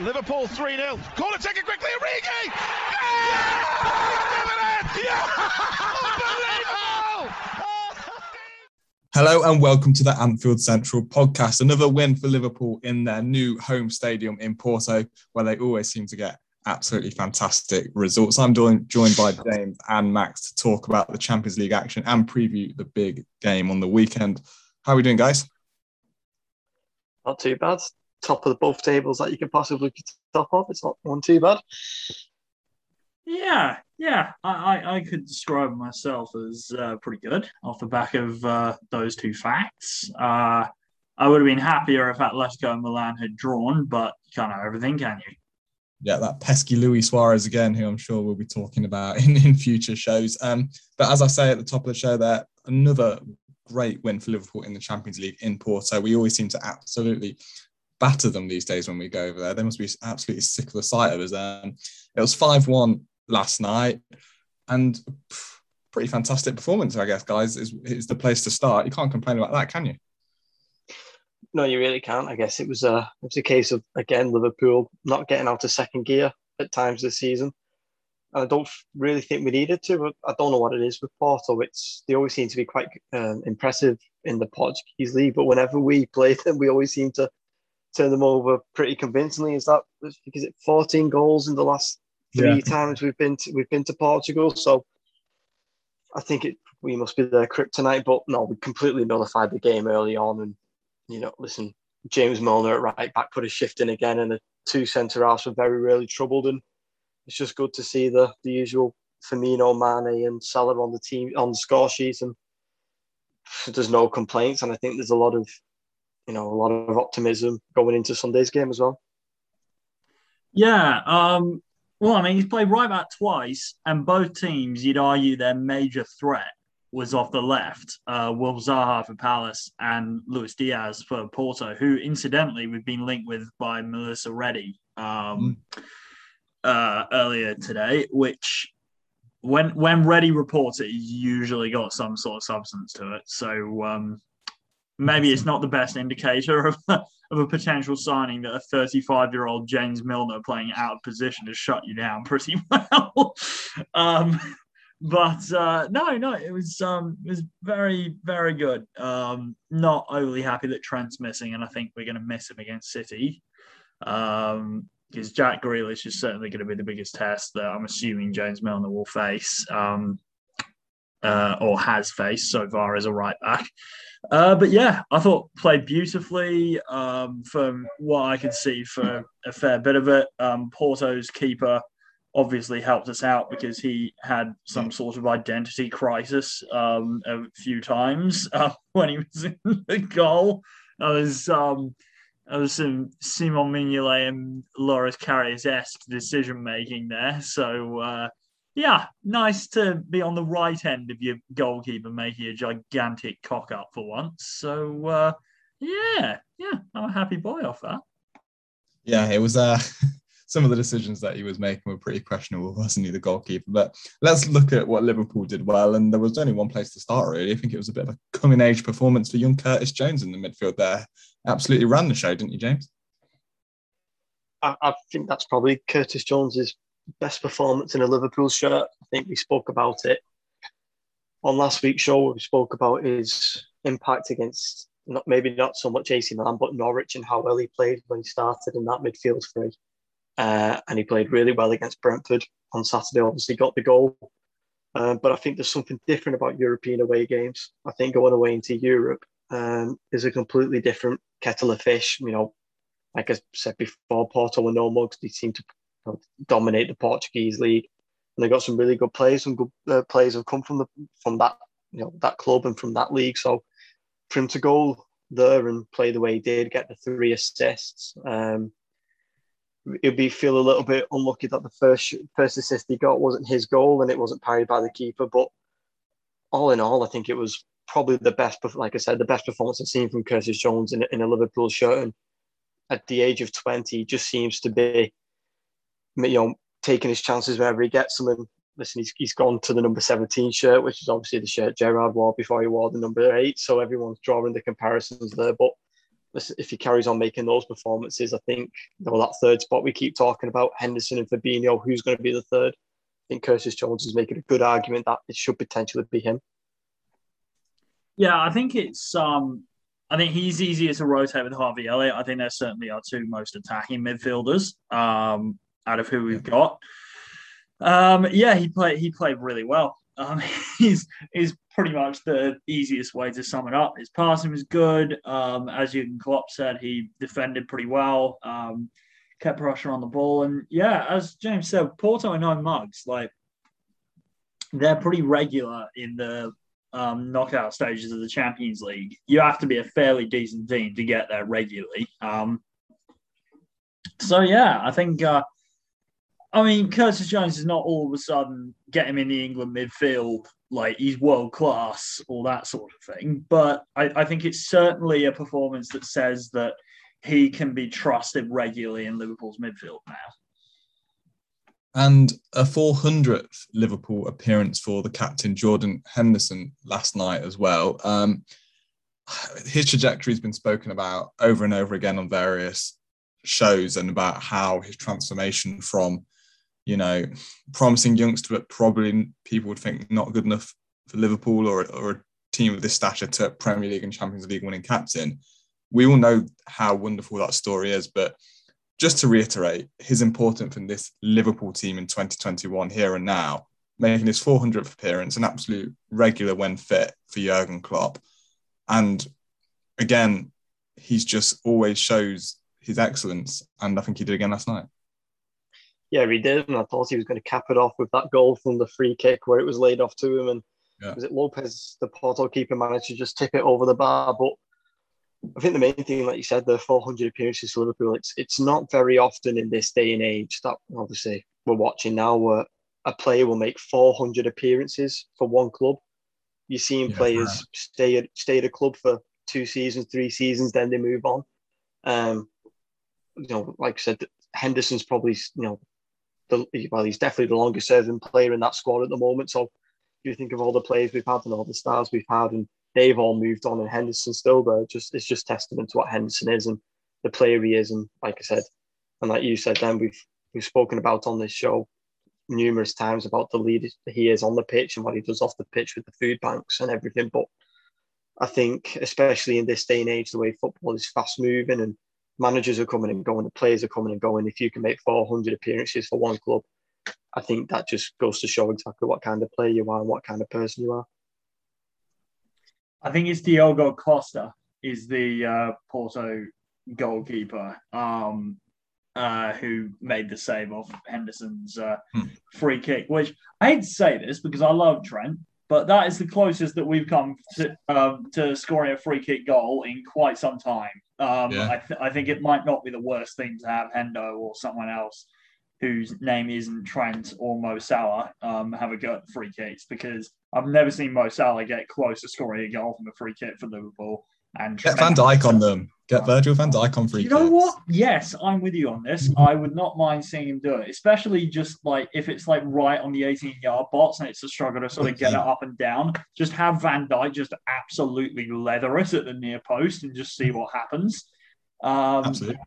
Liverpool 3 0. Corner taken quickly, Origi! Yeah! yeah! Unbelievable! Hello and welcome to the Anfield Central podcast. Another win for Liverpool in their new home stadium in Porto, where they always seem to get absolutely fantastic results. I'm joined by James and Max to talk about the Champions League action and preview the big game on the weekend. How are we doing, guys? Not too bad top of the both tables that you can possibly be top of. It's not one too bad. Yeah, yeah, I, I, I could describe myself as uh, pretty good off the back of uh, those two facts. Uh, I would have been happier if Atletico and Milan had drawn, but you can't have everything, can you? Yeah, that pesky Luis Suarez again, who I'm sure we'll be talking about in, in future shows. Um, but as I say at the top of the show, there another great win for Liverpool in the Champions League in Porto. We always seem to absolutely batter them these days when we go over there. They must be absolutely sick of the sight of us. Um, it was 5 1 last night and pretty fantastic performance, I guess, guys, is, is the place to start. You can't complain about that, can you? No, you really can't. I guess it was a it was a case of again Liverpool not getting out of second gear at times this season. And I don't really think we needed to. But I don't know what it is with Porto. It's they always seem to be quite um, impressive in the Portuguese league, but whenever we play them, we always seem to turn them over pretty convincingly. Is that because it 14 goals in the last three yeah. times we've been to, we've been to Portugal? So I think it we must be their kryptonite. But no, we completely nullified the game early on, and you know, listen, James Milner at right back put a shift in again, and the two centre halves were very rarely troubled, and it's just good to see the the usual Firmino, Mane, and Salah on the team on the score sheet, and there's no complaints. And I think there's a lot of you know a lot of optimism going into Sunday's game as well. Yeah, um, well, I mean, he's played right back twice, and both teams, you'd argue, their major threat was off the left. Uh, Wilf Zaha for Palace and Luis Diaz for Porto, who incidentally we've been linked with by Melissa Reddy um, mm. uh, earlier today, which when when Reddy reports it, he's usually got some sort of substance to it. So um, maybe it's not the best indicator of, of a potential signing that a 35 year old James Milner playing out of position has shut you down pretty well. um, but uh, no, no, it was um, it was very very good. Um, not overly happy that Trent's missing, and I think we're going to miss him against City. Um, because Jack Grealish is certainly going to be the biggest test that I'm assuming James Milner will face, um, uh, or has faced so far as a right back. Uh, but yeah, I thought played beautifully um, from what I could see for a fair bit of it. Um, Porto's keeper obviously helped us out because he had some sort of identity crisis um, a few times uh, when he was in the goal. I was um, I was some Simon Mignolet and Loris Karius esque decision making there. So uh, yeah, nice to be on the right end of your goalkeeper making a gigantic cock up for once. So uh, yeah, yeah, I'm a happy boy off that. Yeah, it was uh some of the decisions that he was making were pretty questionable, wasn't he, the goalkeeper? But let's look at what Liverpool did well. And there was only one place to start, really. I think it was a bit of a coming age performance for young Curtis Jones in the midfield there. Absolutely ran the show, didn't you, James? I, I think that's probably Curtis Jones's best performance in a Liverpool shirt. I think we spoke about it on last week's show. We spoke about his impact against not maybe not so much AC Milan, but Norwich and how well he played when he started in that midfield three. Uh, and he played really well against Brentford on Saturday. Obviously, got the goal. Uh, but I think there's something different about European away games. I think going away into Europe um, is a completely different kettle of fish. You know, like I said before, Porto were no mugs. They seem to dominate the Portuguese league. And they got some really good players. Some good uh, players have come from the from that you know that club and from that league. So for him to go there and play the way he did, get the three assists, um, it'd be feel a little bit unlucky that the first first assist he got wasn't his goal and it wasn't parried by the keeper. But all in all, I think it was probably the best, like I said, the best performance I've seen from Curtis Jones in, in a Liverpool shirt. And at the age of 20, he just seems to be you know, taking his chances wherever he gets them. And listen, he's, he's gone to the number 17 shirt, which is obviously the shirt Gerrard wore before he wore the number eight. So everyone's drawing the comparisons there. But if he carries on making those performances, I think you know that third spot we keep talking about, Henderson and Fabinho, who's going to be the third? I think Curtis Jones is making a good argument that it should potentially be him. Yeah, I think it's um I think he's easier to rotate with Harvey Elliott. I think they're certainly our two most attacking midfielders um, out of who we've got. Um, yeah, he played he played really well. Um, he's he's pretty much the easiest way to sum it up. His passing was good. Um, as Jurgen Klopp said, he defended pretty well. Um, kept pressure on the ball, and yeah, as James said, Porto and nine mugs like they're pretty regular in the um, knockout stages of the Champions League. You have to be a fairly decent team to get there regularly. Um, so yeah, I think. Uh, I mean, Curtis Jones is not all of a sudden get him in the England midfield like he's world class or that sort of thing. But I, I think it's certainly a performance that says that he can be trusted regularly in Liverpool's midfield now. And a 400th Liverpool appearance for the captain Jordan Henderson last night as well. Um, his trajectory has been spoken about over and over again on various shows and about how his transformation from you know, promising youngster, but probably people would think not good enough for Liverpool or, or a team of this stature to Premier League and Champions League winning captain. We all know how wonderful that story is, but just to reiterate, his importance in this Liverpool team in 2021 here and now, making his 400th appearance, an absolute regular when fit for Jurgen Klopp. And again, he's just always shows his excellence. And I think he did again last night. Yeah, he did, and I thought he was going to cap it off with that goal from the free kick where it was laid off to him, and yeah. was it Lopez, the Porto keeper, managed to just tip it over the bar. But I think the main thing, like you said, the 400 appearances for Liverpool, it's it's not very often in this day and age that obviously we're watching now where a player will make 400 appearances for one club. You're seeing yeah, players right. stay at stay at a club for two seasons, three seasons, then they move on. Um, you know, like I said, Henderson's probably you know the, well, he's definitely the longest serving player in that squad at the moment. So you think of all the players we've had and all the stars we've had, and they've all moved on, and Henderson still there. Just it's just testament to what Henderson is and the player he is. And like I said, and like you said, then we've we've spoken about on this show numerous times about the leader he is on the pitch and what he does off the pitch with the food banks and everything. But I think, especially in this day and age, the way football is fast moving and managers are coming and going, the players are coming and going. If you can make 400 appearances for one club, I think that just goes to show exactly what kind of player you are and what kind of person you are. I think it's Diogo Costa is the uh, Porto goalkeeper um, uh, who made the save off Henderson's uh, hmm. free kick, which I hate to say this because I love Trent, but that is the closest that we've come to, um, to scoring a free kick goal in quite some time. Um, yeah. I, th- I, think it might not be the worst thing to have Hendo or someone else whose name isn't Trent or Mo Salah um, have a go at free kicks because I've never seen Mo Salah get close to scoring a goal from a free kick for Liverpool. And get Van Dijk on them. Get Virgil Van Dijk on free. You know what? Yes, I'm with you on this. I would not mind seeing him do it, especially just like if it's like right on the 18 yard box and it's a struggle to sort of get it up and down. Just have Van Dijk just absolutely leather it at the near post and just see what happens. Um, Absolutely.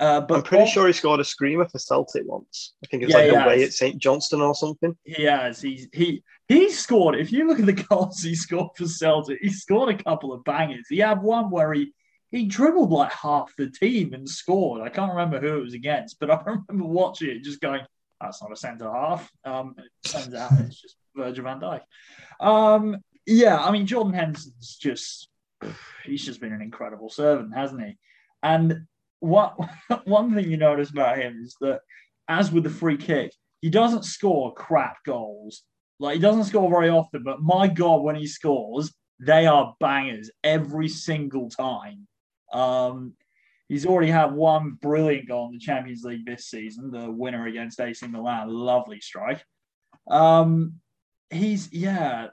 Uh, but I'm pretty sure he scored a screamer for Celtic once. I think it was yeah, like away at St Johnstone or something. He has. He's he he scored. If you look at the goals he scored for Celtic, he scored a couple of bangers. He had one where he he dribbled like half the team and scored. I can't remember who it was against, but I remember watching it just going, "That's not a centre half." Um, it turns out it's just Virgil Van Dijk. Um, yeah, I mean Jordan Henderson's just he's just been an incredible servant, hasn't he? And what one thing you notice about him is that, as with the free kick, he doesn't score crap goals. Like he doesn't score very often, but my God, when he scores, they are bangers every single time. Um, he's already had one brilliant goal in the Champions League this season, the winner against AC Milan, lovely strike. Um, he's yeah,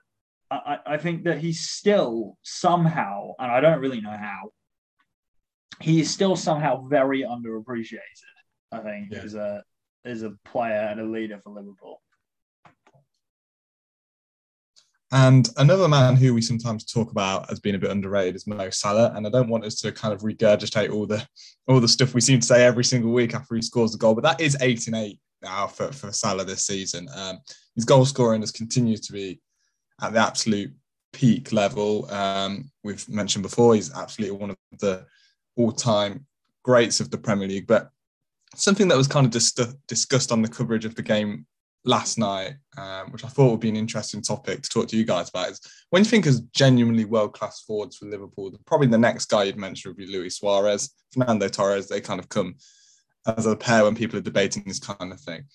I, I think that he's still somehow, and I don't really know how, he is still somehow very underappreciated. I think yeah. as a as a player and a leader for Liverpool. And another man who we sometimes talk about as being a bit underrated is Mo Salah. And I don't want us to kind of regurgitate all the all the stuff we seem to say every single week after he scores the goal, but that is eight and eight now for, for Salah this season. Um, his goal scoring has continued to be at the absolute peak level. Um, we've mentioned before, he's absolutely one of the all-time greats of the Premier League. But something that was kind of dis- discussed on the coverage of the game last night, um, which I thought would be an interesting topic to talk to you guys about, is when you think of genuinely world class forwards for Liverpool, probably the next guy you'd mention would be Luis Suarez, Fernando Torres. They kind of come as a pair when people are debating this kind of thing.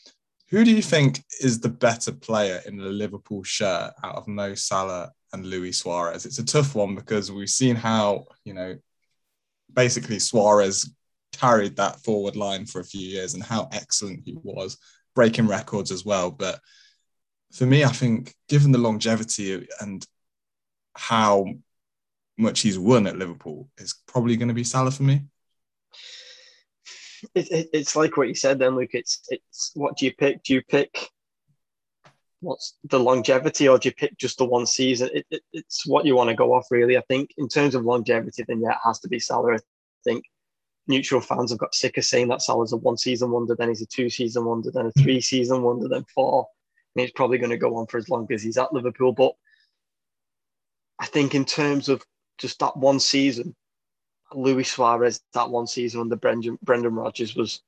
Who do you think is the better player in the Liverpool shirt out of Mo Salah and Luis Suarez? It's a tough one because we've seen how, you know, basically Suarez carried that forward line for a few years and how excellent he was breaking records as well. But for me, I think given the longevity and how much he's won at Liverpool, it's probably going to be Salah for me. It, it, it's like what you said then, Luke. It's it's what do you pick? Do you pick what's the longevity, or do you pick just the one season? It, it's what you want to go off, really. I think in terms of longevity, then yeah, it has to be Salah. I think neutral fans have got sick of saying that Salah's a one season wonder, then he's a two season wonder, then a hmm. three season wonder, then four. And he's probably going to go on for as long as he's at Liverpool. But I think in terms of just that one season, Luis Suarez, that one season under Brendan, Brendan Rodgers was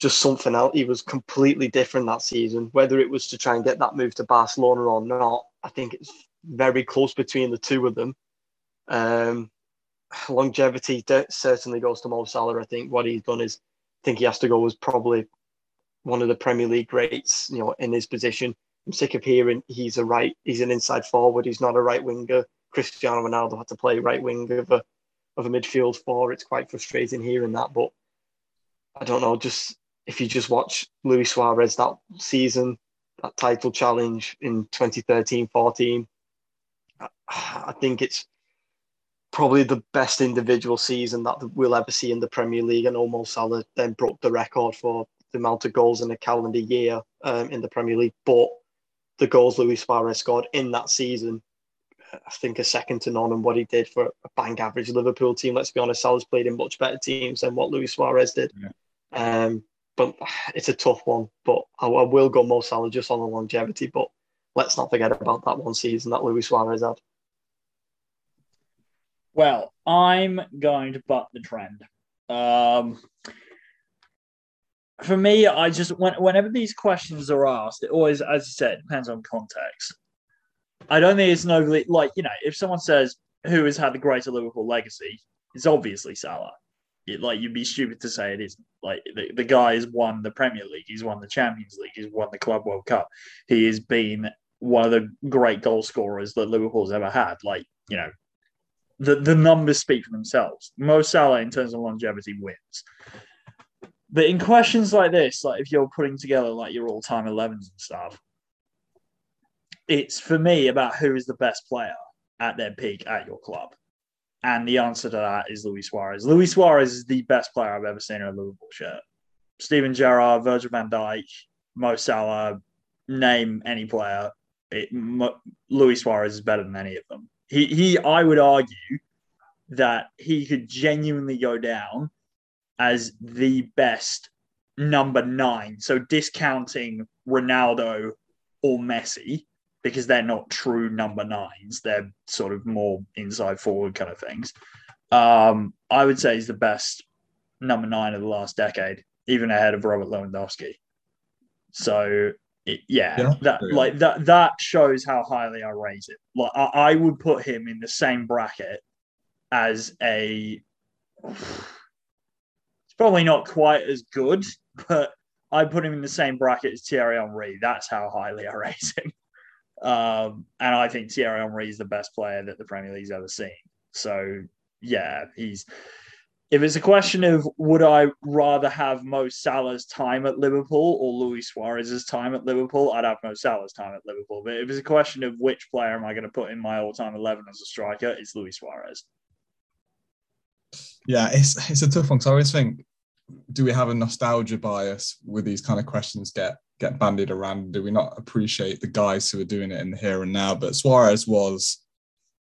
just something else. He was completely different that season. Whether it was to try and get that move to Barcelona or not, I think it's very close between the two of them. Um, longevity certainly goes to Mo Salah. I think what he's done is, I think he has to go as probably one of the Premier League greats, you know, in his position. I'm sick of hearing he's a right, he's an inside forward, he's not a right winger. Cristiano Ronaldo had to play right wing of a of a midfield four. It's quite frustrating hearing that, but I don't know. Just if you just watch Luis Suarez that season, that title challenge in 2013-14, I think it's probably the best individual season that we'll ever see in the Premier League. And Mo Salah then broke the record for the amount of goals in a calendar year um, in the Premier League. But the goals Luis Suarez scored in that season, I think, are second to none. And what he did for a bang average Liverpool team, let's be honest, Salah's played in much better teams than what Luis Suarez did. Yeah. Um, but it's a tough one. But I, I will go Mo Salah just on the longevity. But let's not forget about that one season that Luis Suarez had. Well, I'm going to buck the trend. Um, for me, I just when, whenever these questions are asked, it always, as you said, depends on context. I don't think it's an overly like you know if someone says who has had the greater Liverpool legacy, it's obviously Salah. It, like you'd be stupid to say it isn't. Like the, the guy has won the Premier League, he's won the Champions League, he's won the Club World Cup. He has been one of the great goal scorers that Liverpool's ever had. Like you know, the, the numbers speak for themselves. Mo Salah, in terms of longevity, wins. But in questions like this, like if you're putting together like your all-time 11s and stuff, it's for me about who is the best player at their peak at your club. And the answer to that is Luis Suarez. Luis Suarez is the best player I've ever seen in a Liverpool shirt. Steven Gerrard, Virgil van Dijk, Mo Salah, name any player. It, Mo, Luis Suarez is better than any of them he he I would argue that he could genuinely go down as the best number nine. So discounting Ronaldo or Messi because they're not true number nines. They're sort of more inside forward kind of things. Um, I would say he's the best number nine of the last decade, even ahead of Robert Lewandowski. So it, yeah, yeah, that like that that shows how highly I rate it. Like I, I would put him in the same bracket as a. It's probably not quite as good, but I put him in the same bracket as Thierry Henry. That's how highly I rate him. Um, and I think Thierry Henry is the best player that the Premier League's ever seen. So yeah, he's if it's a question of would I rather have Mo Salah's time at Liverpool or Luis Suarez's time at Liverpool, I'd have Mo Salah's time at Liverpool. But if it's a question of which player am I going to put in my all-time eleven as a striker, it's Luis Suarez. Yeah, it's it's a tough one. So I always think do we have a nostalgia bias with these kind of questions get get bandied around? Do we not appreciate the guys who are doing it in the here and now? But Suarez was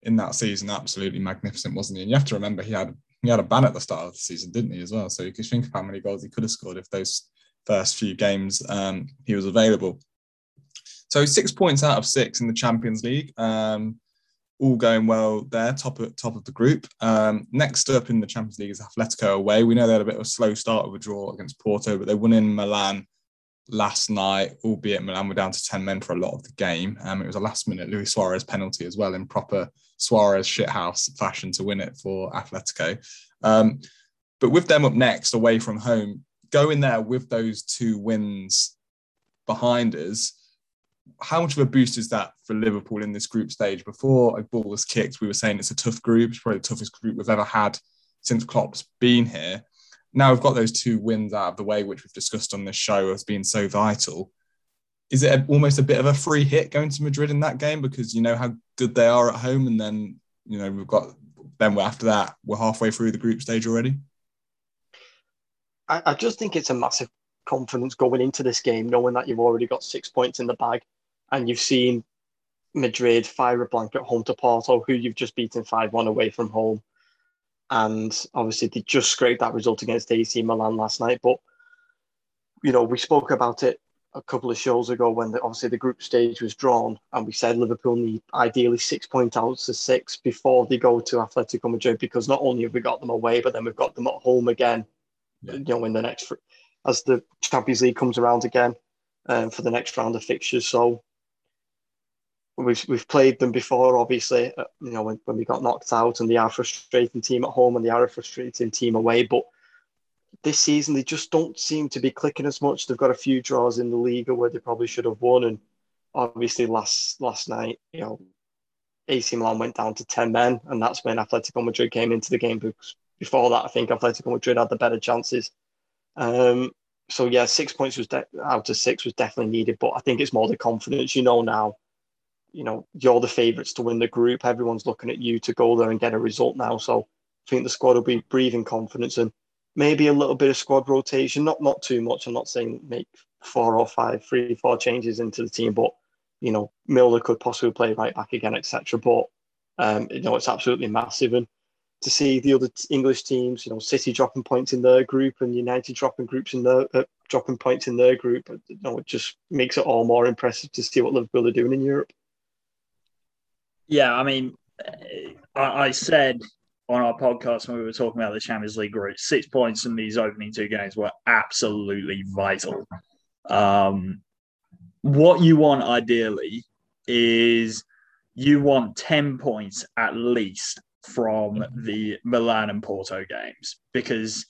in that season absolutely magnificent, wasn't he? And you have to remember he had he had a ban at the start of the season, didn't he, as well? So you can think of how many goals he could have scored if those first few games um, he was available. So six points out of six in the Champions League. Um, all going well there, top of top of the group. Um, next up in the Champions League is Atletico away. We know they had a bit of a slow start of a draw against Porto, but they won in Milan last night, albeit Milan were down to 10 men for a lot of the game. Um, it was a last minute Luis Suarez penalty as well in proper Suarez shithouse fashion to win it for Atletico. Um, but with them up next, away from home, going there with those two wins behind us, how much of a boost is that for Liverpool in this group stage? Before a ball was kicked, we were saying it's a tough group. It's probably the toughest group we've ever had since Klopp's been here. Now we've got those two wins out of the way, which we've discussed on this show as being so vital. Is it a, almost a bit of a free hit going to Madrid in that game because you know how good they are at home, and then you know we've got then after that we're halfway through the group stage already. I, I just think it's a massive confidence going into this game, knowing that you've already got six points in the bag and you've seen Madrid fire a blanket home to Porto, who you've just beaten 5 1 away from home. And obviously, they just scraped that result against AC Milan last night. But, you know, we spoke about it a couple of shows ago when the, obviously the group stage was drawn, and we said Liverpool need ideally six point outs to six before they go to Atletico Madrid because not only have we got them away, but then we've got them at home again, yeah. you know, in the next as the Champions League comes around again um, for the next round of fixtures. So we've we've played them before, obviously. Uh, you know when, when we got knocked out, and they are a frustrating team at home, and they are a frustrating team away. But this season, they just don't seem to be clicking as much. They've got a few draws in the league where they probably should have won, and obviously last last night, you know, AC Milan went down to ten men, and that's when Atletico Madrid came into the game. Because before that, I think Atletico Madrid had the better chances. Um, so yeah, six points was de- out of six was definitely needed, but I think it's more the confidence. You know now you know, you're the favourites to win the group. Everyone's looking at you to go there and get a result now. So I think the squad will be breathing confidence and maybe a little bit of squad rotation, not not too much. I'm not saying make four or five, three, four changes into the team, but you know, Milner could possibly play right back again, etc. But um, you know, it's absolutely massive. And to see the other English teams, you know, City dropping points in their group and United dropping groups in their uh, dropping points in their group, you know, it just makes it all more impressive to see what Liverpool are doing in Europe. Yeah, I mean, I, I, said on our podcast when we were talking about the Champions League group, six points in these opening two games were absolutely vital. Um, what you want ideally is you want 10 points at least from the Milan and Porto games because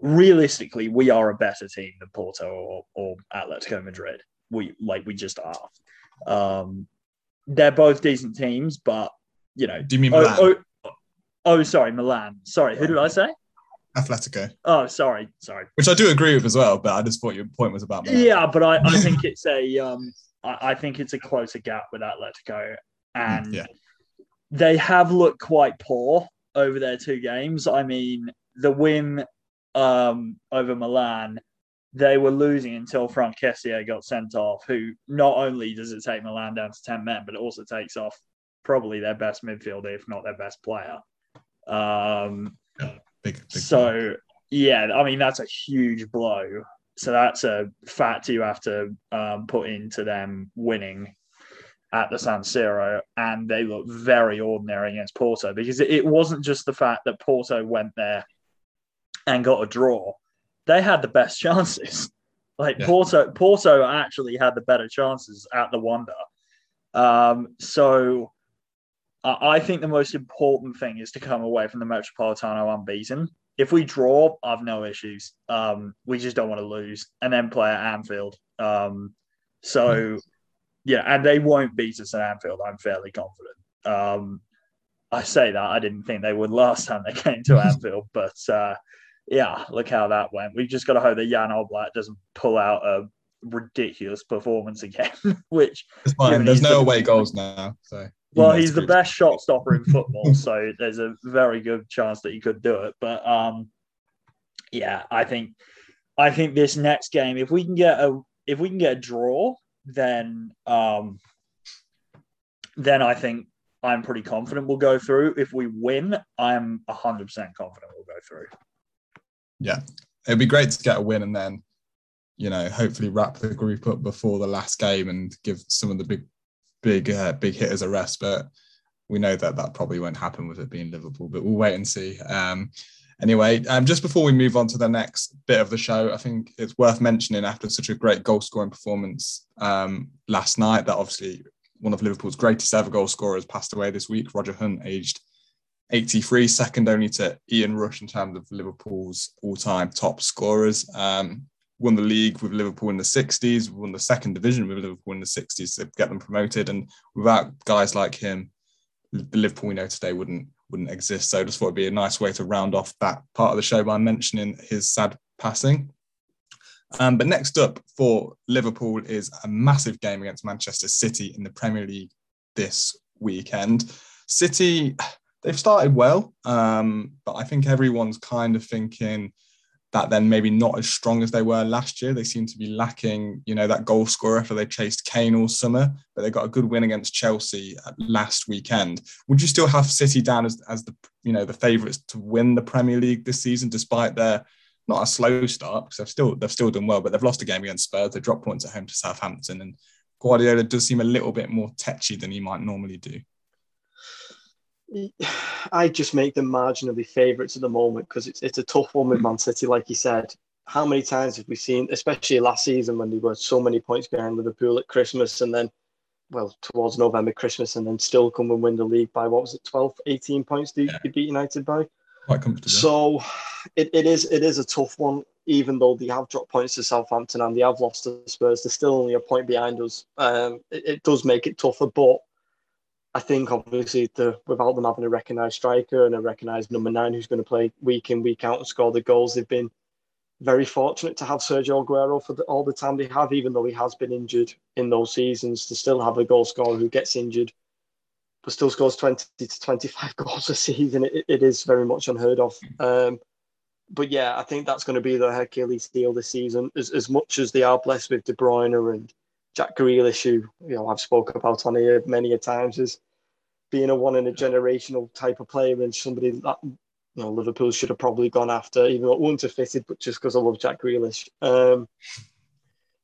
realistically we are a better team than Porto or, or Atletico Madrid. We like we just are. Um, they're both decent teams, but you know. Do you mean Milan? Oh, oh, oh sorry, Milan. Sorry, who did I say? Atletico. Oh, sorry, sorry. Which I do agree with as well, but I just thought your point was about Milan. Yeah, but I, I think it's a um I, I, think it's a closer gap with Atletico, and yeah. they have looked quite poor over their two games. I mean, the win um over Milan they were losing until Franck Kessié got sent off, who not only does it take Milan down to 10 men, but it also takes off probably their best midfielder, if not their best player. Um, yeah, big, big so, blow. yeah, I mean, that's a huge blow. So that's a factor you have to um, put into them winning at the San Siro, and they look very ordinary against Porto because it wasn't just the fact that Porto went there and got a draw they had the best chances. Like yeah. Porto, Porto actually had the better chances at the Wanda. Um, so I think the most important thing is to come away from the Metropolitano unbeaten. If we draw, I've no issues. Um, we just don't want to lose and then play at Anfield. Um, so, yeah, and they won't beat us at Anfield. I'm fairly confident. Um, I say that I didn't think they would last time they came to Anfield, but uh, yeah, look how that went. We've just got to hope that Jan Oblak doesn't pull out a ridiculous performance again, which it's fine. There's no the, away goals now. So well, he's the best shot stopper in football, so there's a very good chance that he could do it. But um, yeah, I think I think this next game, if we can get a if we can get a draw, then um then I think I'm pretty confident we'll go through. If we win, I'm hundred percent confident we'll go through. Yeah, it'd be great to get a win and then, you know, hopefully wrap the group up before the last game and give some of the big, big, uh, big hitters a rest. But we know that that probably won't happen with it being Liverpool. But we'll wait and see. Um, anyway, um, just before we move on to the next bit of the show, I think it's worth mentioning after such a great goal scoring performance um, last night that obviously one of Liverpool's greatest ever goal scorers passed away this week, Roger Hunt, aged 83, second only to Ian Rush in terms of Liverpool's all-time top scorers. Um, won the league with Liverpool in the 60s, won the second division with Liverpool in the 60s to get them promoted. And without guys like him, the Liverpool we know today wouldn't wouldn't exist. So I just thought it'd be a nice way to round off that part of the show by mentioning his sad passing. Um, but next up for Liverpool is a massive game against Manchester City in the Premier League this weekend. City, they've started well, um, but I think everyone's kind of thinking that then maybe not as strong as they were last year. They seem to be lacking, you know, that goal scorer for they chased Kane all summer, but they got a good win against Chelsea last weekend. Would you still have City down as, as the, you know, the favourites to win the Premier League this season, despite their not a slow start because they've still they've still done well, but they've lost a game against Spurs. They dropped points at home to Southampton, and Guardiola does seem a little bit more tetchy than he might normally do. I just make them marginally favourites at the moment because it's it's a tough one with Man City, like you said. How many times have we seen, especially last season when they were so many points behind Liverpool at Christmas and then, well, towards November, Christmas, and then still come and win the league by what was it, 12, 18 points they, yeah. they beat United by? Quite comfortable. So it, it is it is a tough one, even though they have dropped points to Southampton and they have lost to Spurs. They're still only a point behind us. Um, it, it does make it tougher, but I think obviously the without them having a recognised striker and a recognised number nine who's going to play week in week out and score the goals, they've been very fortunate to have Sergio Aguero for the, all the time they have, even though he has been injured in those seasons. To still have a goal scorer who gets injured but still scores twenty to twenty-five goals a season, it, it is very much unheard of. Um, but yeah, I think that's going to be the Achilles heel this season. As, as much as they are blessed with De Bruyne and Jack Grealish, who you know I've spoken about on here many a times as being a one in a generational type of player and somebody that you know Liverpool should have probably gone after, even though it wouldn't have fitted, but just because I love Jack Grealish. Um,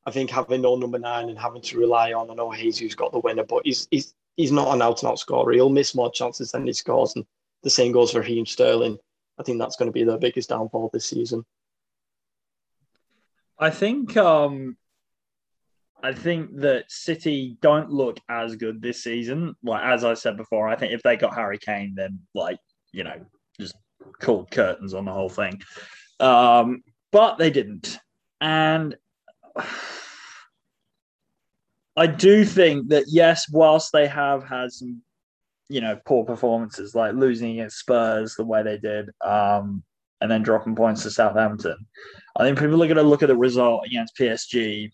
I think having no number nine and having to rely on, I know Jesus got the winner, but he's he's he's not an out and out scorer. He'll miss more chances than he scores, and the same goes for Raheem Sterling. I think that's going to be the biggest downfall this season. I think um, I think that City don't look as good this season. Like as I said before, I think if they got Harry Kane, then like you know, just called curtains on the whole thing. Um, but they didn't, and I do think that yes, whilst they have had some, you know, poor performances like losing against Spurs the way they did, um, and then dropping points to Southampton, I think people are going to look at the result against PSG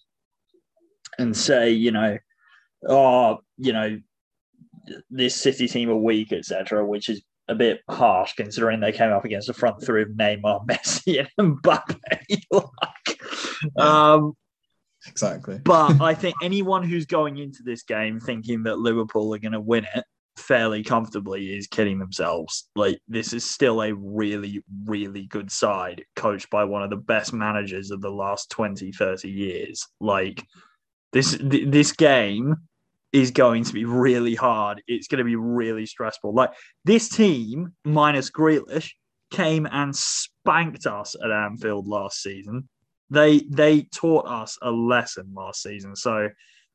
and say, you know, oh, you know, this City team are weak, etc., which is a bit harsh considering they came up against a front three of Neymar, Messi, and Mbappe. like, um, exactly. but I think anyone who's going into this game thinking that Liverpool are going to win it fairly comfortably is kidding themselves. Like this is still a really, really good side coached by one of the best managers of the last 20, 30 years. Like this th- this game is going to be really hard. It's going to be really stressful. Like this team minus Grealish came and spanked us at Anfield last season they they taught us a lesson last season. So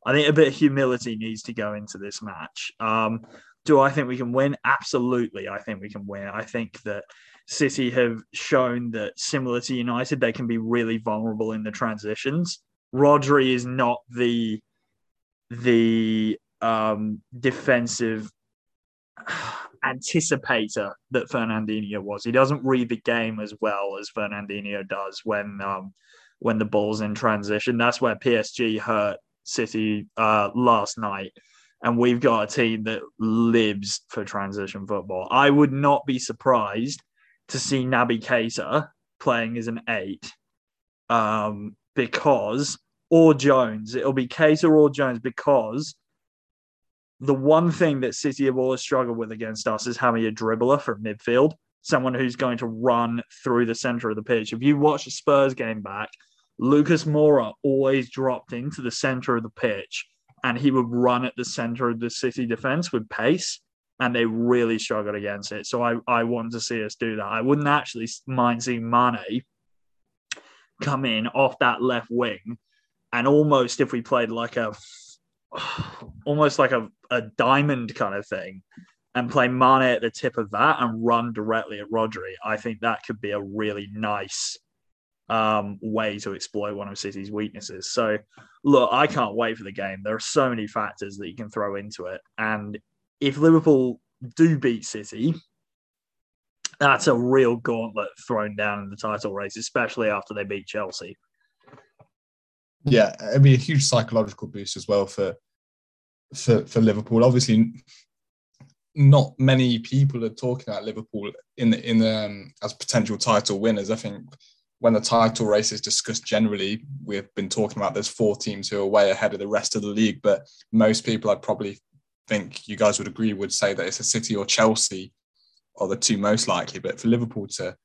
I think a bit of humility needs to go into this match. Um, do I think we can win? Absolutely, I think we can win. I think that City have shown that similar to United, they can be really vulnerable in the transitions. Rodri is not the the um, defensive anticipator that Fernandinho was. He doesn't read the game as well as Fernandinho does when um, when the ball's in transition. That's where PSG hurt City uh, last night. And we've got a team that lives for transition football. I would not be surprised to see Naby Keita playing as an eight um, because or Jones. It'll be Keita or Jones because the one thing that City have always struggled with against us is having a dribbler from midfield, someone who's going to run through the center of the pitch. If you watch the Spurs game back, Lucas Moura always dropped into the center of the pitch and he would run at the center of the City defense with pace. And they really struggled against it. So I, I want to see us do that. I wouldn't actually mind seeing Mane come in off that left wing and almost if we played like a almost like a, a diamond kind of thing and play Mane at the tip of that and run directly at Rodri, I think that could be a really nice um, way to exploit one of City's weaknesses. So, look, I can't wait for the game. There are so many factors that you can throw into it. And if Liverpool do beat City, that's a real gauntlet thrown down in the title race, especially after they beat Chelsea. Yeah, it'd be a huge psychological boost as well for for for Liverpool. Obviously, not many people are talking about Liverpool in the in the um, as potential title winners. I think when the title race is discussed generally, we've been talking about there's four teams who are way ahead of the rest of the league. But most people, I'd probably think you guys would agree, would say that it's a City or Chelsea are the two most likely. But for Liverpool to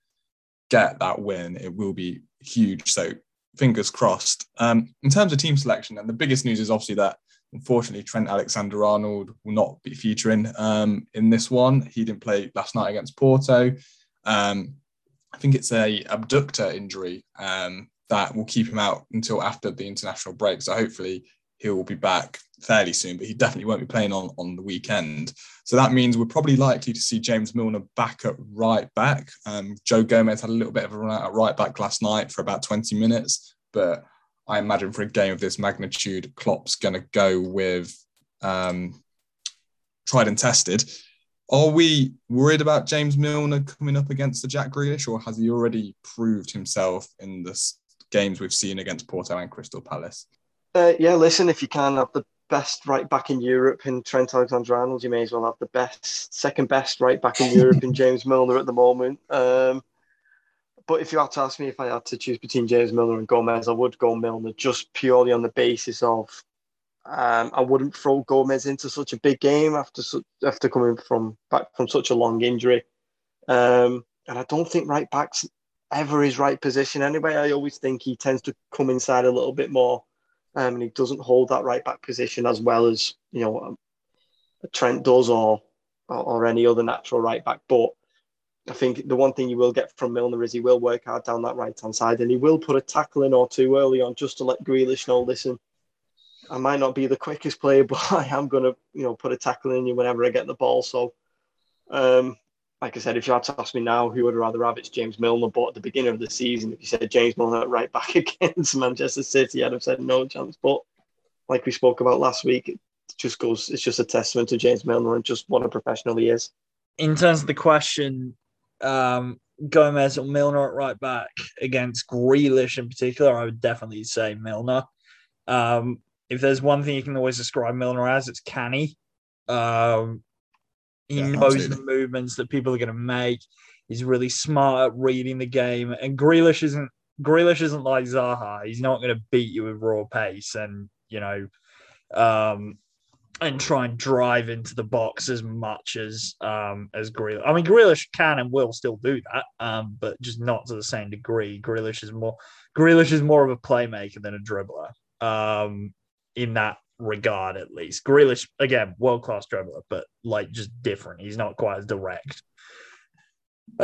get that win, it will be huge. So fingers crossed. Um, in terms of team selection, and the biggest news is obviously that unfortunately Trent Alexander Arnold will not be featuring um, in this one. He didn't play last night against Porto. Um, I think it's a abductor injury um, that will keep him out until after the international break. So hopefully he will be back fairly soon, but he definitely won't be playing on, on the weekend. So that means we're probably likely to see James Milner back at right back. Um, Joe Gomez had a little bit of a run out at right back last night for about 20 minutes, but I imagine for a game of this magnitude, Klopp's going to go with um, tried and tested. Are we worried about James Milner coming up against the Jack Grealish, or has he already proved himself in the games we've seen against Porto and Crystal Palace? Uh, yeah, listen, if you can have the best right back in Europe in Trent Alexander-Arnold, you may as well have the best, second best right back in Europe in James Milner at the moment. Um, but if you had to ask me if I had to choose between James Milner and Gomez, I would go Milner just purely on the basis of um, I wouldn't throw Gomez into such a big game after after coming from back from such a long injury. Um, and I don't think right back's ever his right position anyway. I always think he tends to come inside a little bit more um, and he doesn't hold that right back position as well as you know um, Trent does or, or, or any other natural right back. But I think the one thing you will get from Milner is he will work hard down that right hand side and he will put a tackle in or two early on just to let Grealish know, listen, I might not be the quickest player, but I am going to you know put a tackle in you whenever I get the ball. So. Um, like I said, if you had to ask me now who would rather have, it's James Milner. But at the beginning of the season, if you said James Milner right back against Manchester City, I'd have said no chance. But like we spoke about last week, it just goes, it's just a testament to James Milner and just what a professional he is. In terms of the question, um, Gomez or Milner at right back against Grealish in particular, I would definitely say Milner. Um, if there's one thing you can always describe Milner as, it's canny. Um, he yeah, knows absolutely. the movements that people are going to make. He's really smart at reading the game. And Grealish isn't Grealish isn't like Zaha. He's not going to beat you with raw pace and you know, um, and try and drive into the box as much as um as Grealish. I mean, Grealish can and will still do that, um, but just not to the same degree. Grealish is more Grealish is more of a playmaker than a dribbler. Um, in that regard, at least. Grealish, again, world class dribbler, but like just different. He's not quite as direct.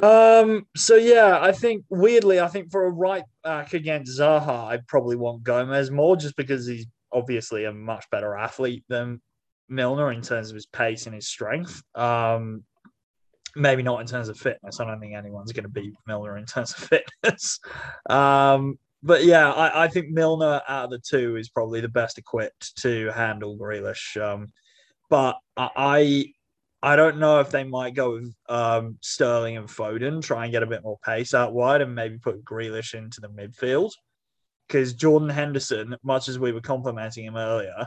Um, so yeah, I think weirdly, I think for a right back against Zaha, I'd probably want Gomez more just because he's obviously a much better athlete than Milner in terms of his pace and his strength. Um, maybe not in terms of fitness. I don't think anyone's going to beat Milner in terms of fitness. Um, but yeah, I, I, think Milner out of the two is probably the best equipped to handle Grealish. Um, but I I don't know if they might go with um, Sterling and Foden, try and get a bit more pace out wide, and maybe put Grealish into the midfield. Because Jordan Henderson, much as we were complimenting him earlier,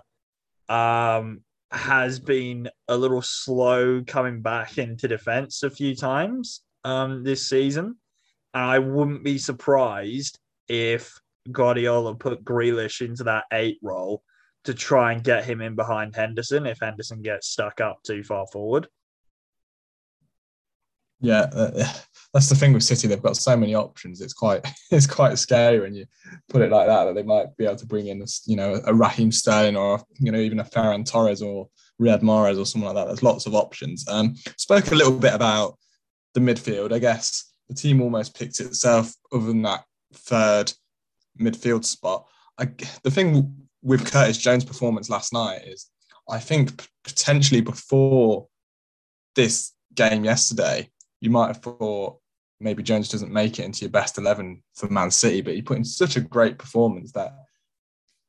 um, has been a little slow coming back into defense a few times um, this season and I wouldn't be surprised if Guardiola put Grealish into that eight role to try and get him in behind Henderson if Henderson gets stuck up too far forward. Yeah, uh, that's the thing with City. They've got so many options. It's quite it's quite scary when you put it like that. That they might be able to bring in, you know, a Raheem Sterling or you know even a Ferran Torres or Riyad Mahrez or someone like that. There's lots of options. Um, spoke a little bit about the midfield. I guess the team almost picked itself, other than that third midfield spot. I, the thing with Curtis Jones' performance last night is, I think potentially before this game yesterday, you might have thought maybe Jones doesn't make it into your best 11 for Man City, but he put in such a great performance that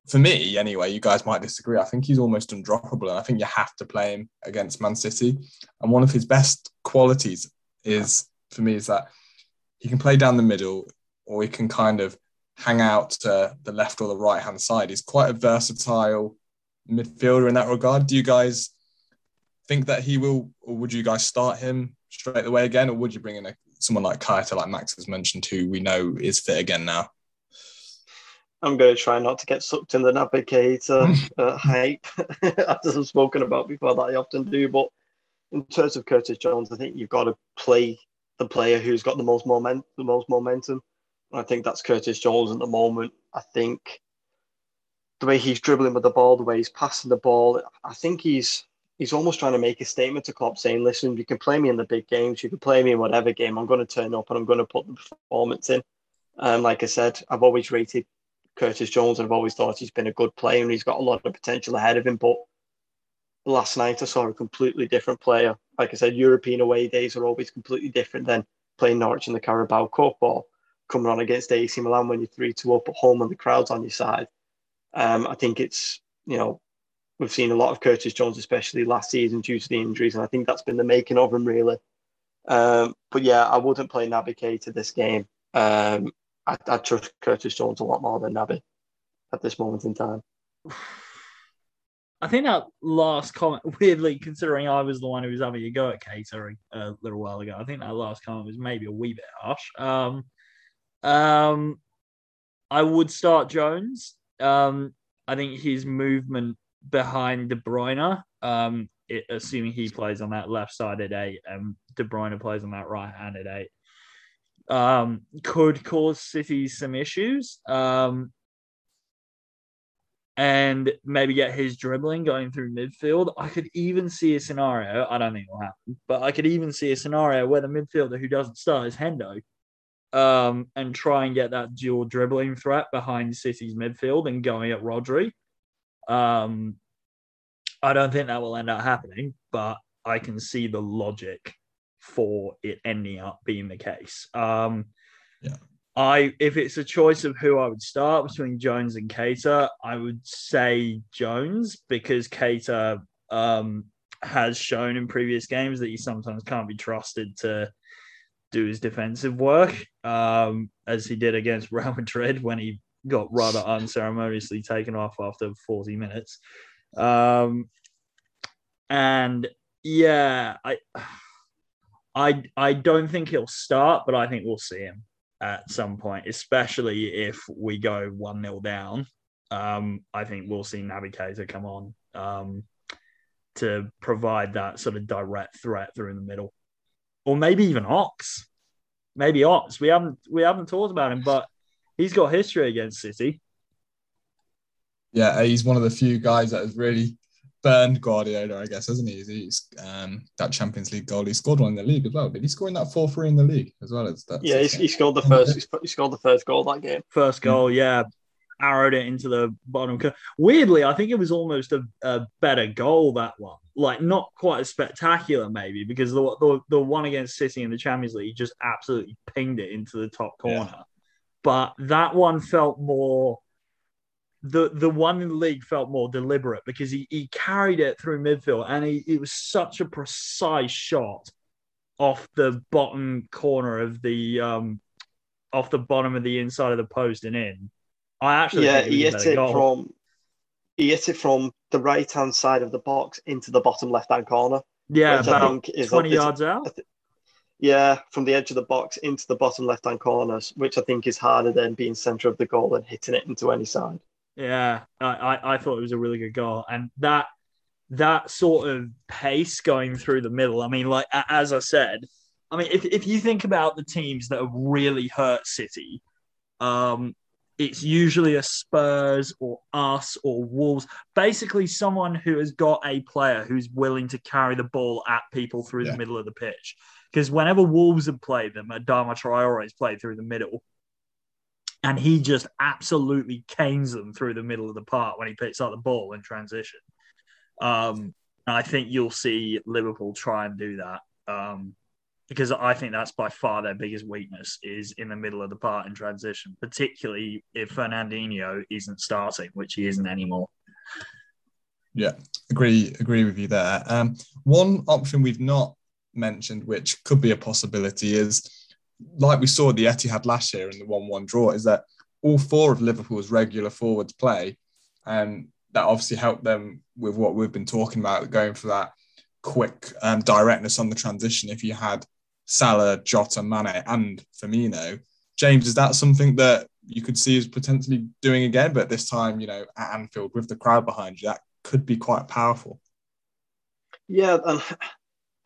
for me, anyway, you guys might disagree. I think he's almost undroppable, and I think you have to play him against Man City. And one of his best qualities is, for me, is that he can play down the middle, or he can kind of hang out to the left or the right hand side. He's quite a versatile midfielder in that regard. Do you guys think that he will, or would you guys start him straight away again, or would you bring in a, someone like Keita, like Max has mentioned, who we know is fit again now? I'm going to try not to get sucked in the Keita uh, hype, as I've spoken about before that I often do. But in terms of Curtis Jones, I think you've got to play the player who's got the most moment, the most momentum. I think that's Curtis Jones at the moment. I think the way he's dribbling with the ball, the way he's passing the ball, I think he's he's almost trying to make a statement to Klopp saying, listen, you can play me in the big games, you can play me in whatever game, I'm going to turn up and I'm going to put the performance in. Um, like I said, I've always rated Curtis Jones and I've always thought he's been a good player and he's got a lot of potential ahead of him. But last night I saw a completely different player. Like I said, European away days are always completely different than playing Norwich in the Carabao Cup or coming on against AC Milan when you're 3 2 up at home and the crowd's on your side. Um, I think it's, you know, we've seen a lot of Curtis Jones, especially last season due to the injuries, and I think that's been the making of him, really. Um, but yeah, I wouldn't play Naby Keita this game. Um, I, I trust Curtis Jones a lot more than Naby at this moment in time. I think that last comment, weirdly, considering I was the one who was having a go at Keita a little while ago, I think that last comment was maybe a wee bit harsh. Um, um, I would start Jones. Um, I think his movement behind De Bruyne, um, it, assuming he plays on that left side at eight and De Bruyne plays on that right hand at eight, um, could cause City some issues. Um, and maybe get his dribbling going through midfield. I could even see a scenario, I don't think it will happen, but I could even see a scenario where the midfielder who doesn't start is Hendo um, and try and get that dual dribbling threat behind City's midfield and going at Rodri. Um, I don't think that will end up happening, but I can see the logic for it ending up being the case. Um, yeah. I if it's a choice of who I would start between Jones and Keita, I would say Jones because Keita um, has shown in previous games that he sometimes can't be trusted to do his defensive work, um, as he did against Real Madrid when he got rather unceremoniously taken off after 40 minutes. Um, and yeah, I, I, I don't think he'll start, but I think we'll see him at some point, especially if we go 1 0 down. Um, I think we'll see Naby Keita come on um, to provide that sort of direct threat through the middle. Or maybe even Ox. Maybe Ox. We haven't we haven't talked about him, but he's got history against City. Yeah, he's one of the few guys that has really burned Guardiola, I guess, hasn't he? He's um, that Champions League goal. He scored one in the league as well. Did he score in that four three in the league as well as that? Yeah, he, he scored the first. he scored the first goal that game. First goal, yeah, arrowed it into the bottom. Weirdly, I think it was almost a, a better goal that one. Like not quite as spectacular, maybe because the, the the one against City in the Champions League just absolutely pinged it into the top corner. Yeah but that one felt more the the one in the league felt more deliberate because he, he carried it through midfield and he, it was such a precise shot off the bottom corner of the um off the bottom of the inside of the post and in. I actually yeah he hit it goal. from he hit it from the right hand side of the box into the bottom left hand corner. Yeah, about twenty yards out. Yeah, from the edge of the box into the bottom left hand corners, which I think is harder than being centre of the goal and hitting it into any side. Yeah, I, I, I thought it was a really good goal, and that that sort of pace going through the middle. I mean, like as I said, I mean, if if you think about the teams that have really hurt City, um, it's usually a Spurs or us or Wolves. Basically, someone who has got a player who's willing to carry the ball at people through yeah. the middle of the pitch. Because whenever Wolves have played them, Adama Traore has played through the middle. And he just absolutely canes them through the middle of the park when he picks up the ball in transition. Um, I think you'll see Liverpool try and do that. Um, because I think that's by far their biggest weakness is in the middle of the part in transition, particularly if Fernandinho isn't starting, which he isn't anymore. Yeah, agree agree with you there. Um, one option we've not mentioned, which could be a possibility, is like we saw the Etihad last year in the one-one draw, is that all four of Liverpool's regular forwards play, and that obviously helped them with what we've been talking about, going for that quick um, directness on the transition. If you had Salah, Jota, Mane, and Firmino. James, is that something that you could see as potentially doing again, but this time, you know, at Anfield with the crowd behind you? That could be quite powerful. Yeah, and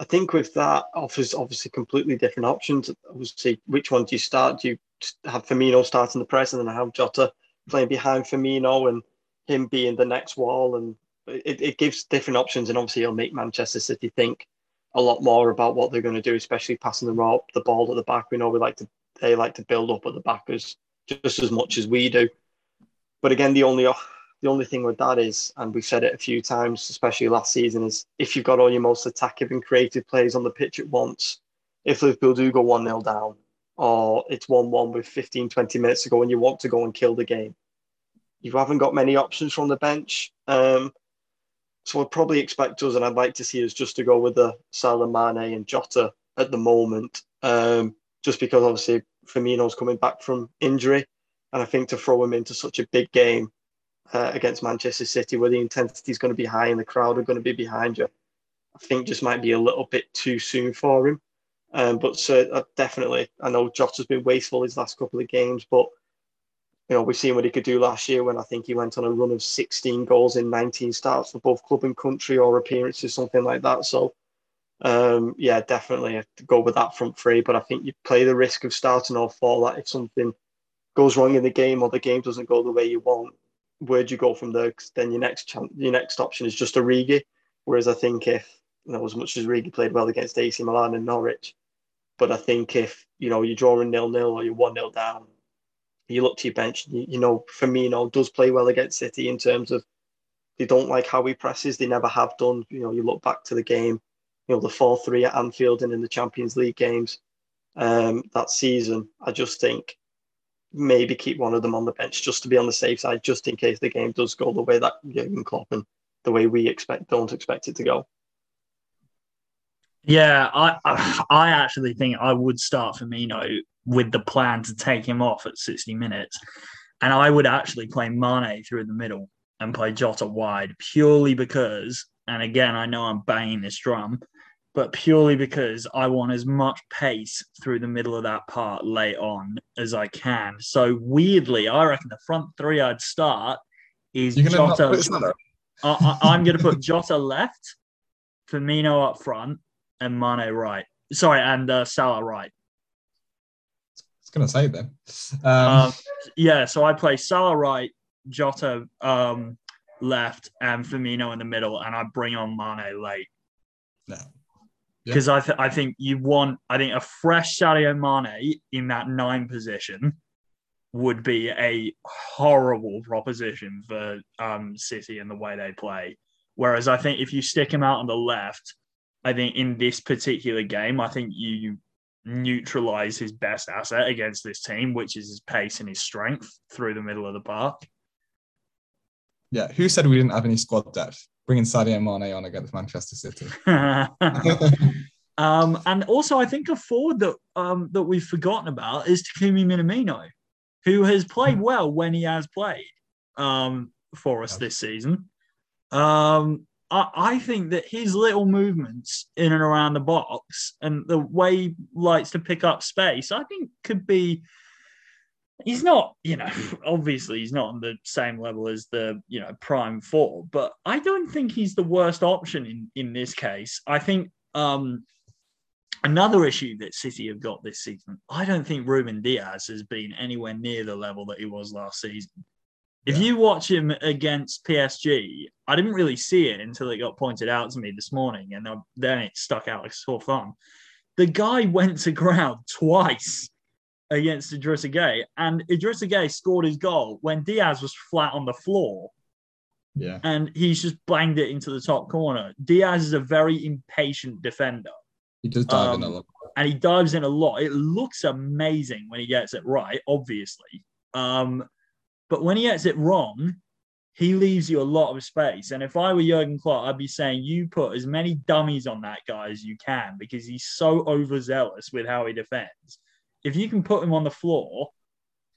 I think with that offers obviously completely different options. Obviously, which one do you start? Do you have Firmino starting the press and then have Jota playing behind Firmino and him being the next wall? And it, it gives different options, and obviously, it'll make Manchester City think a lot more about what they're going to do, especially passing the the ball at the back. We know we like to they like to build up at the back as just as much as we do. But again, the only the only thing with that is, and we've said it a few times, especially last season, is if you've got all your most attacking and creative players on the pitch at once, if Liverpool do go 1 0 down, or it's 1 1 with 15, 20 minutes to go and you want to go and kill the game, you haven't got many options from the bench. Um, so I'd probably expect us, and I'd like to see us just to go with the Salah, Mane, and Jota at the moment, um, just because obviously Firmino's coming back from injury, and I think to throw him into such a big game uh, against Manchester City, where the intensity is going to be high and the crowd are going to be behind you, I think just might be a little bit too soon for him. Um, but so uh, definitely, I know Jota's been wasteful his last couple of games, but you know, we've seen what he could do last year when I think he went on a run of 16 goals in 19 starts for both club and country or appearances, something like that. So, um, yeah, definitely go with that front three. But I think you play the risk of starting off all that if something goes wrong in the game or the game doesn't go the way you want. Where'd you go from there? Cause then your next chance, your next option is just Origi. Whereas I think if you know, as much as Origi played well against AC Milan and Norwich, but I think if you know you're drawing nil nil or you're one nil down, you look to your bench, you, know, for me, you know, Firmino does play well against City in terms of they don't like how he presses. They never have done. You know, you look back to the game, you know, the 4 3 at Anfield and in the Champions League games um, that season. I just think maybe keep one of them on the bench just to be on the safe side, just in case the game does go the way that Jurgen Klopp and the way we expect, don't expect it to go. Yeah, I I actually think I would start Firmino with the plan to take him off at 60 minutes. And I would actually play Mane through the middle and play Jota wide purely because, and again, I know I'm banging this drum, but purely because I want as much pace through the middle of that part late on as I can. So weirdly, I reckon the front three I'd start is Jota. I, I'm going to put Jota left, Firmino up front, and Mane right. Sorry, and uh, Salah right I was going to say then. Um, um, yeah, so I play Salah right, Jota um, left, and Firmino in the middle, and I bring on Mane late. No. Because I, th- I think you want, I think a fresh Sadio Mane in that nine position would be a horrible proposition for um, City and the way they play. Whereas I think if you stick him out on the left, I think in this particular game, I think you neutralize his best asset against this team, which is his pace and his strength through the middle of the park. Yeah, who said we didn't have any squad depth? Bringing Sadio Mane on against Manchester City. um, and also, I think a forward that um, that we've forgotten about is Takumi Minamino, who has played well when he has played um, for us this season. Um, I, think that his little movements in and around the box and the way he likes to pick up space, I think could be. He's not, you know, obviously he's not on the same level as the, you know, prime four, but I don't think he's the worst option in in this case. I think um another issue that City have got this season, I don't think Ruben Dias has been anywhere near the level that he was last season. If Yeah. you watch him against PSG, I didn't really see it until it got pointed out to me this morning, and then it stuck out like a sore thumb. The guy went to ground twice against Idrissa Gueye, and Idrissa Gueye scored his goal when Dias was flat on the floor Yeah. and he's just banged it into the top corner. Dias is a very impatient defender He does dive in a Um, lot. and he dives in a lot. It looks amazing when he gets it right, obviously. Um, but when he gets it wrong, he leaves you a lot of space. And if I were Jurgen Klopp, I'd be saying you put as many dummies on that guy as you can because he's so overzealous with how he defends. If you can put him on the floor,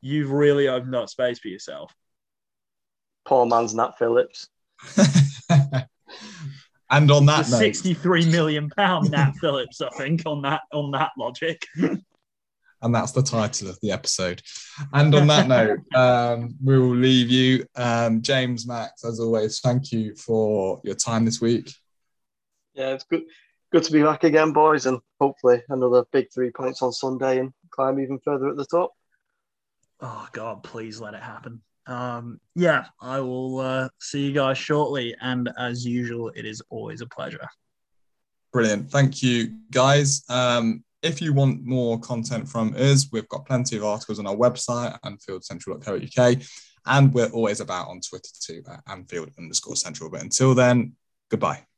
you've really opened up space for yourself. Poor man's Nat Phillips. and on that note, 63 million pound Nat Phillips, I think, on that on that logic. and that's the title of the episode. And on that note, um, we will leave you. Um, James, Max, as always, thank you for your time this week. Yeah, it's good. Good to be back again, boys, and hopefully another big three points on Sunday and climb even further at the top. Oh God, please let it happen. Um, yeah, I will uh, see you guys shortly, and as usual, it is always a pleasure. Brilliant. Thank you, guys. Um, if you want more content from us, we've got plenty of articles on our website, anfieldcentral.co.uk, and we're always about on Twitter too, at Anfield underscore central. But until then, goodbye.